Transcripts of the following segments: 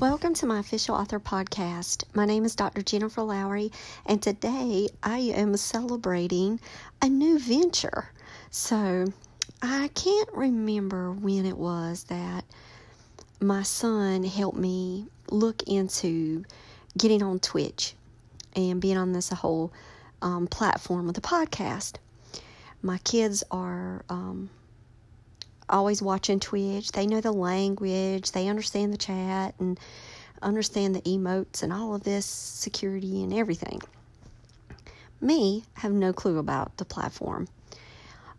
Welcome to my official author podcast. My name is Dr. Jennifer Lowry, and today I am celebrating a new venture. So, I can't remember when it was that my son helped me look into getting on Twitch and being on this whole um, platform with a podcast. My kids are um, always watching Twitch. They know the language, they understand the chat, and understand the emotes and all of this security and everything. Me have no clue about the platform.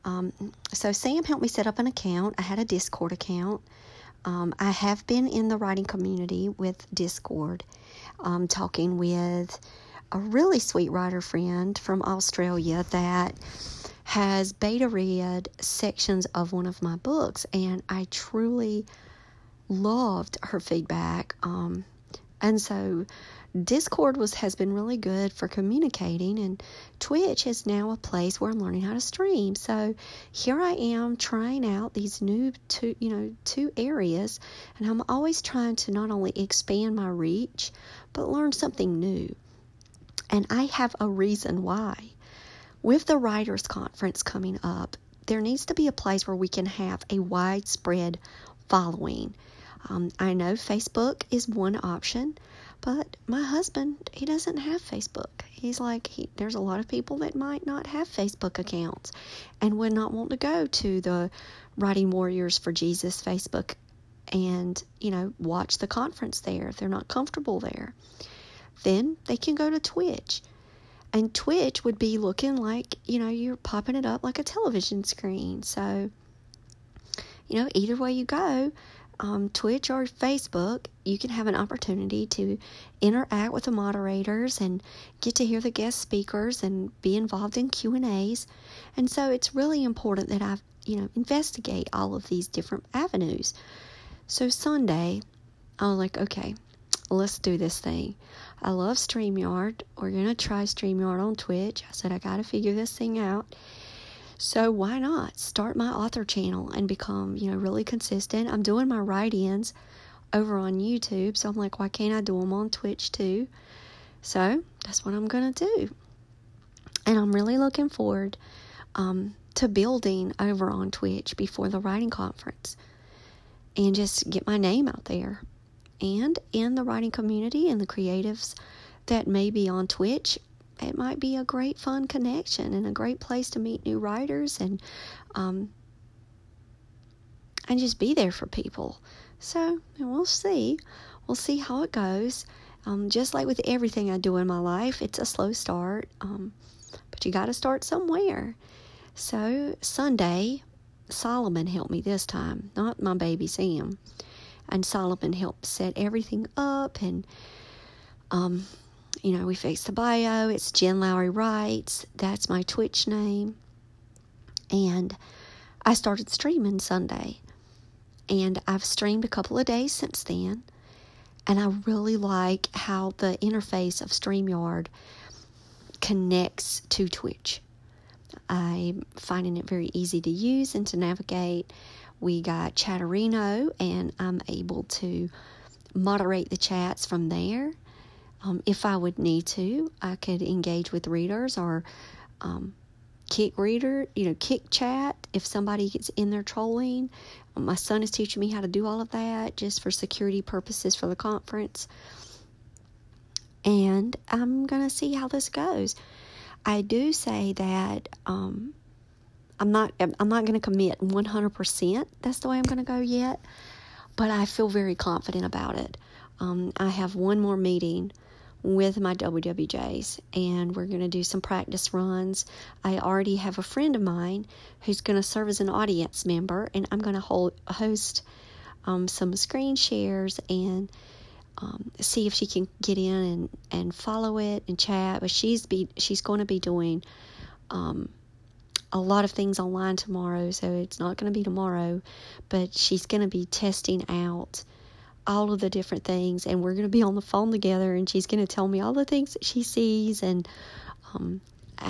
Um, so Sam helped me set up an account. I had a Discord account. Um, I have been in the writing community with Discord, um, talking with a really sweet writer friend from Australia that has beta read sections of one of my books, and I truly loved her feedback. Um, and so Discord was has been really good for communicating and Twitch is now a place where I'm learning how to stream. So here I am trying out these new two you know two areas and I'm always trying to not only expand my reach but learn something new. And I have a reason why. With the Writers Conference coming up, there needs to be a place where we can have a widespread following. Um, I know Facebook is one option, but my husband, he doesn't have Facebook. He's like, he, there's a lot of people that might not have Facebook accounts and would not want to go to the Writing Warriors for Jesus Facebook and, you know, watch the conference there if they're not comfortable there. Then they can go to Twitch and Twitch would be looking like, you know, you're popping it up like a television screen. So, you know, either way you go, um, Twitch or Facebook, you can have an opportunity to interact with the moderators and get to hear the guest speakers and be involved in Q and A's. And so it's really important that I, you know, investigate all of these different avenues. So Sunday, I was like, okay, let's do this thing. I love StreamYard. We're going to try StreamYard on Twitch. I said, I got to figure this thing out. So why not start my author channel and become, you know, really consistent? I'm doing my write-ins over on YouTube, so I'm like, why can't I do them on Twitch too? So that's what I'm going to do. And I'm really looking forward um, to building over on Twitch before the writing conference and just get my name out there and in the writing community and the creatives that may be on Twitch. It might be a great fun connection and a great place to meet new writers and um, and just be there for people. So we'll see. We'll see how it goes. Um, just like with everything I do in my life, it's a slow start, um, but you got to start somewhere. So Sunday, Solomon helped me this time, not my baby Sam and Solomon helped set everything up and um you know we fixed the bio. It's Jen Lowry Writes. That's my Twitch name. And I started streaming Sunday. And I've streamed a couple of days since then. And I really like how the interface of StreamYard connects to Twitch. I'm finding it very easy to use and to navigate we got Chatterino, and I'm able to moderate the chats from there. Um, if I would need to, I could engage with readers or um, kick reader, you know, kick chat if somebody gets in there trolling. Um, my son is teaching me how to do all of that just for security purposes for the conference. And I'm going to see how this goes. I do say that um, I'm not I'm not going to commit 100%. That's the way I'm going to go yet, but I feel very confident about it. Um, I have one more meeting with my WWJs, and we're going to do some practice runs. I already have a friend of mine who's going to serve as an audience member, and I'm going to hold, host um, some screen shares and um, see if she can get in and, and follow it and chat. But she's be she's going to be doing um, a lot of things online tomorrow, so it's not going to be tomorrow, but she's going to be testing out all of the different things, and we're going to be on the phone together, and she's going to tell me all the things that she sees and um,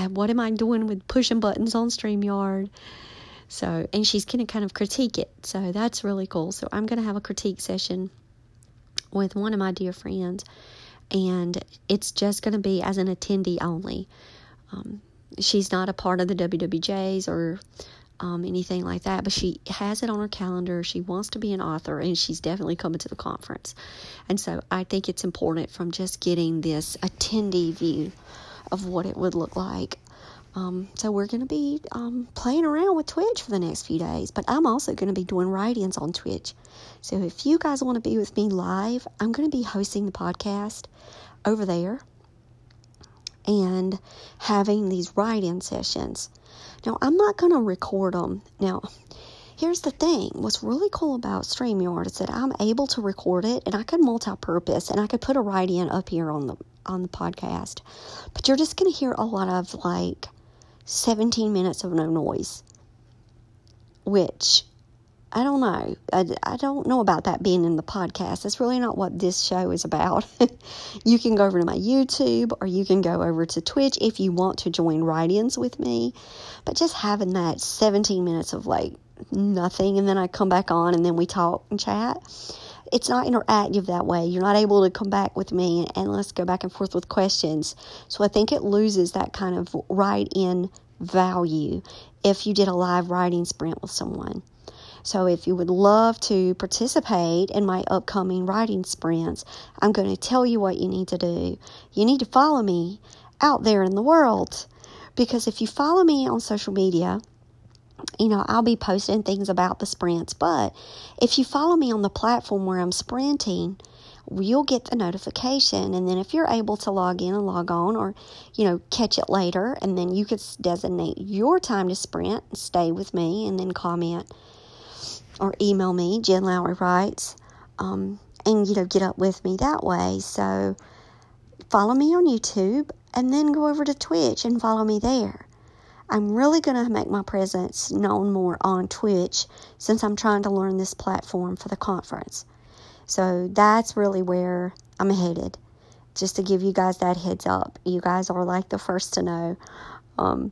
what am I doing with pushing buttons on StreamYard. So, and she's going to kind of critique it. So that's really cool. So I'm going to have a critique session with one of my dear friends, and it's just going to be as an attendee only. Um, she's not a part of the WWJs or um, anything like that, but she has it on her calendar. She wants to be an author, and she's definitely coming to the conference. And so I think it's important from just getting this attendee view of what it would look like. Um, so we're going to be um, playing around with Twitch for the next few days, but I'm also going to be doing write-ins on Twitch. So if you guys want to be with me live, I'm going to be hosting the podcast over there and having these write-in sessions. Now, I'm not going to record them. Now, here's the thing. What's really cool about StreamYard is that I'm able to record it and I can multi-purpose and I could put a write-in up here on the on the podcast. But you're just going to hear a lot of like 17 minutes of no noise, which I don't know. I, I don't know about that being in the podcast. That's really not what this show is about. you can go over to my YouTube or you can go over to Twitch if you want to join write ins with me. But just having that 17 minutes of like nothing and then I come back on and then we talk and chat. It's not interactive that way. You're not able to come back with me and, and let's go back and forth with questions. So I think it loses that kind of write in value if you did a live writing sprint with someone. So if you would love to participate in my upcoming writing sprints, I'm going to tell you what you need to do. You need to follow me out there in the world. Because if you follow me on social media, you know, I'll be posting things about the sprints. But if you follow me on the platform where I'm sprinting, you'll get the notification. And then if you're able to log in and log on or, you know, catch it later, and then you could designate your time to sprint and stay with me and then comment or email me, Jen Lowry Writes, um, and you know, get up with me that way. So follow me on YouTube and then go over to Twitch and follow me there. I'm really going to make my presence known more on Twitch since I'm trying to learn this platform for the conference. So that's really where I'm headed. Just to give you guys that heads up. You guys are like the first to know. Um,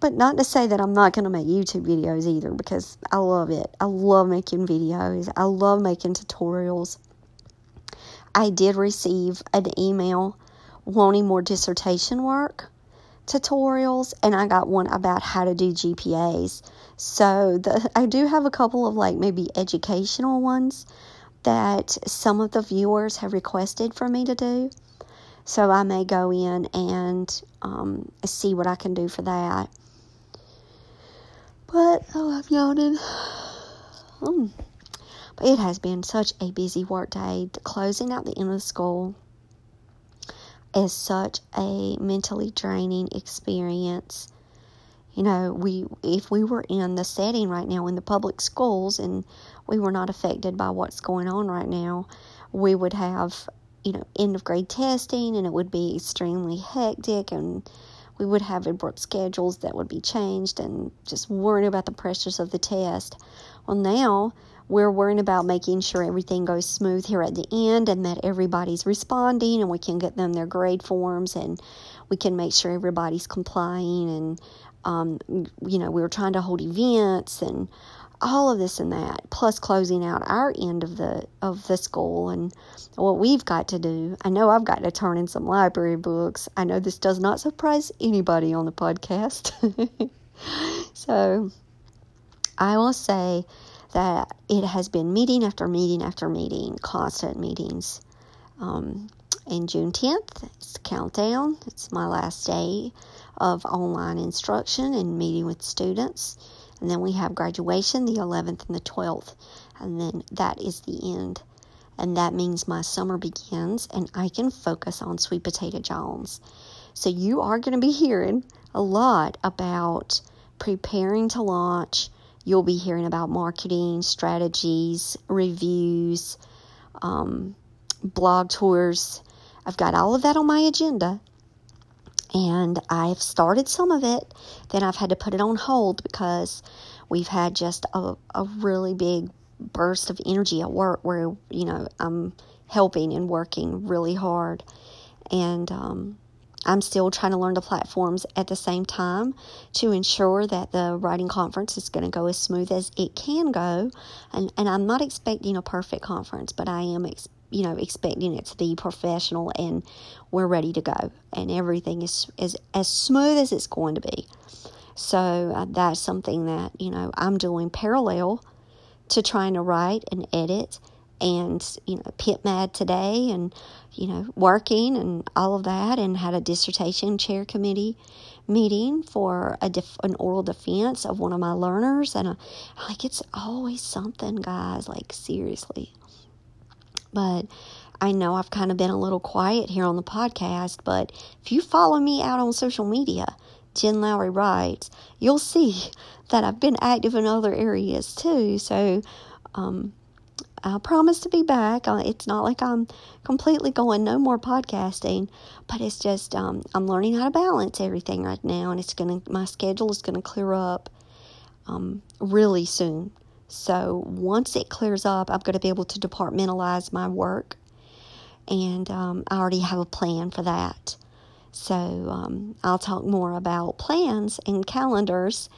but not to say that I'm not going to make YouTube videos either because I love it. I love making videos, I love making tutorials. I did receive an email wanting more dissertation work tutorials and I got one about how to do GPAs. So the I do have a couple of like maybe educational ones that some of the viewers have requested for me to do. So I may go in and um, see what I can do for that. But oh, I'm yawning. Mm. But it has been such a busy work day. Closing out the end of school is such a mentally draining experience. You know, we if we were in the setting right now in the public schools and we were not affected by what's going on right now, we would have, you know, end of grade testing and it would be extremely hectic and we would have abrupt schedules that would be changed and just worrying about the pressures of the test. Well, now we're worrying about making sure everything goes smooth here at the end and that everybody's responding and we can get them their grade forms and we can make sure everybody's complying and um, you know we were trying to hold events and all of this and that, plus closing out our end of the of the school and what we've got to do. I know I've got to turn in some library books. I know this does not surprise anybody on the podcast. so I will say that it has been meeting after meeting after meeting, constant meetings. Um, and June 10th, it's countdown. It's my last day of online instruction and meeting with students. And then we have graduation the 11th and the 12th. And then that is the end. and that means my summer begins and I can focus on Sweet Potato Jones. So you are going to be hearing a lot about preparing to launch. You'll be hearing about marketing strategies, reviews, um, blog tours. I've got all of that on my agenda. And I've started some of it, then I've had to put it on hold because we've had just a, a really big burst of energy at work where, you know, I'm helping and working really hard. And um, I'm still trying to learn the platforms at the same time to ensure that the writing conference is going to go as smooth as it can go. And, and I'm not expecting a perfect conference, but I am, ex- you know, expecting it to be professional and we're ready to go. And everything is, is as smooth as it's going to be. So uh, that's something that, you know, I'm doing parallel to trying to write and edit and you know PitMad today and you know working and all of that and had a dissertation chair committee meeting for a def- an oral defense of one of my learners and like it's always something guys like seriously but I know I've kind of been a little quiet here on the podcast but if you follow me out on social media Jen Lowry writes you'll see that I've been active in other areas too so um, I promise to be back. Uh, it's not like I'm completely going no more podcasting, but it's just um, I'm learning how to balance everything right now, and it's gonna my schedule is gonna clear up um, really soon. So once it clears up, I'm gonna be able to departmentalize my work, and um, I already have a plan for that. So um, I'll talk more about plans and calendars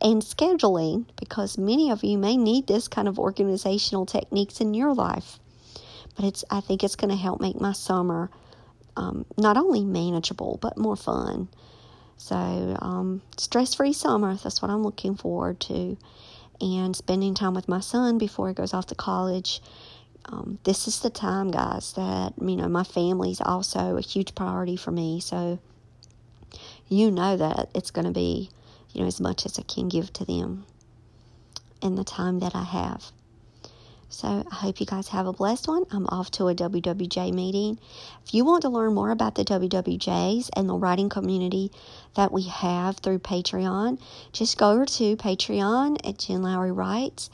and scheduling because many of you may need this kind of organizational techniques in your life. But it's I think it's going to help make my summer um, not only manageable but more fun. So um, stress-free summer. That's what I'm looking forward to, and spending time with my son before he goes off to college. Um, this is the time, guys, that you know my family's also a huge priority for me. So you know that it's going to be you know, as much as I can give to them in the time that I have. So I hope you guys have a blessed one. I'm off to a WWJ meeting. If you want to learn more about the WWJs and the writing community that we have through Patreon, just go over to Patreon at Jen Lowry Writes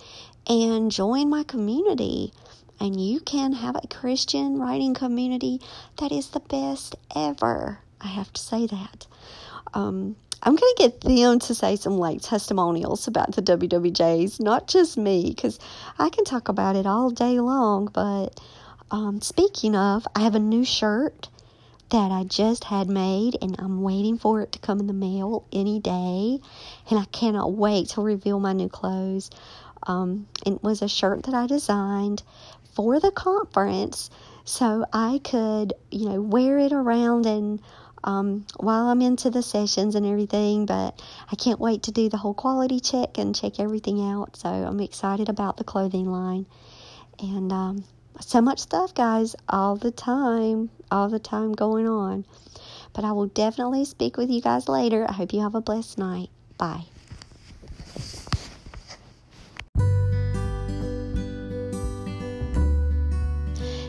and join my community. And you can have a Christian writing community that is the best ever. I have to say that. Um, I'm going to get them to say some like testimonials about the WWJs, not just me, because I can talk about it all day long. But um, speaking of, I have a new shirt that I just had made, and I'm waiting for it to come in the mail any day. And I cannot wait to reveal my new clothes. Um, it was a shirt that I designed for the conference so I could, you know, wear it around and um, while I'm into the sessions and everything, but I can't wait to do the whole quality check and check everything out. So I'm excited about the clothing line. And um, so much stuff, guys, all the time, all the time going on. But I will definitely speak with you guys later. I hope you have a blessed night. Bye.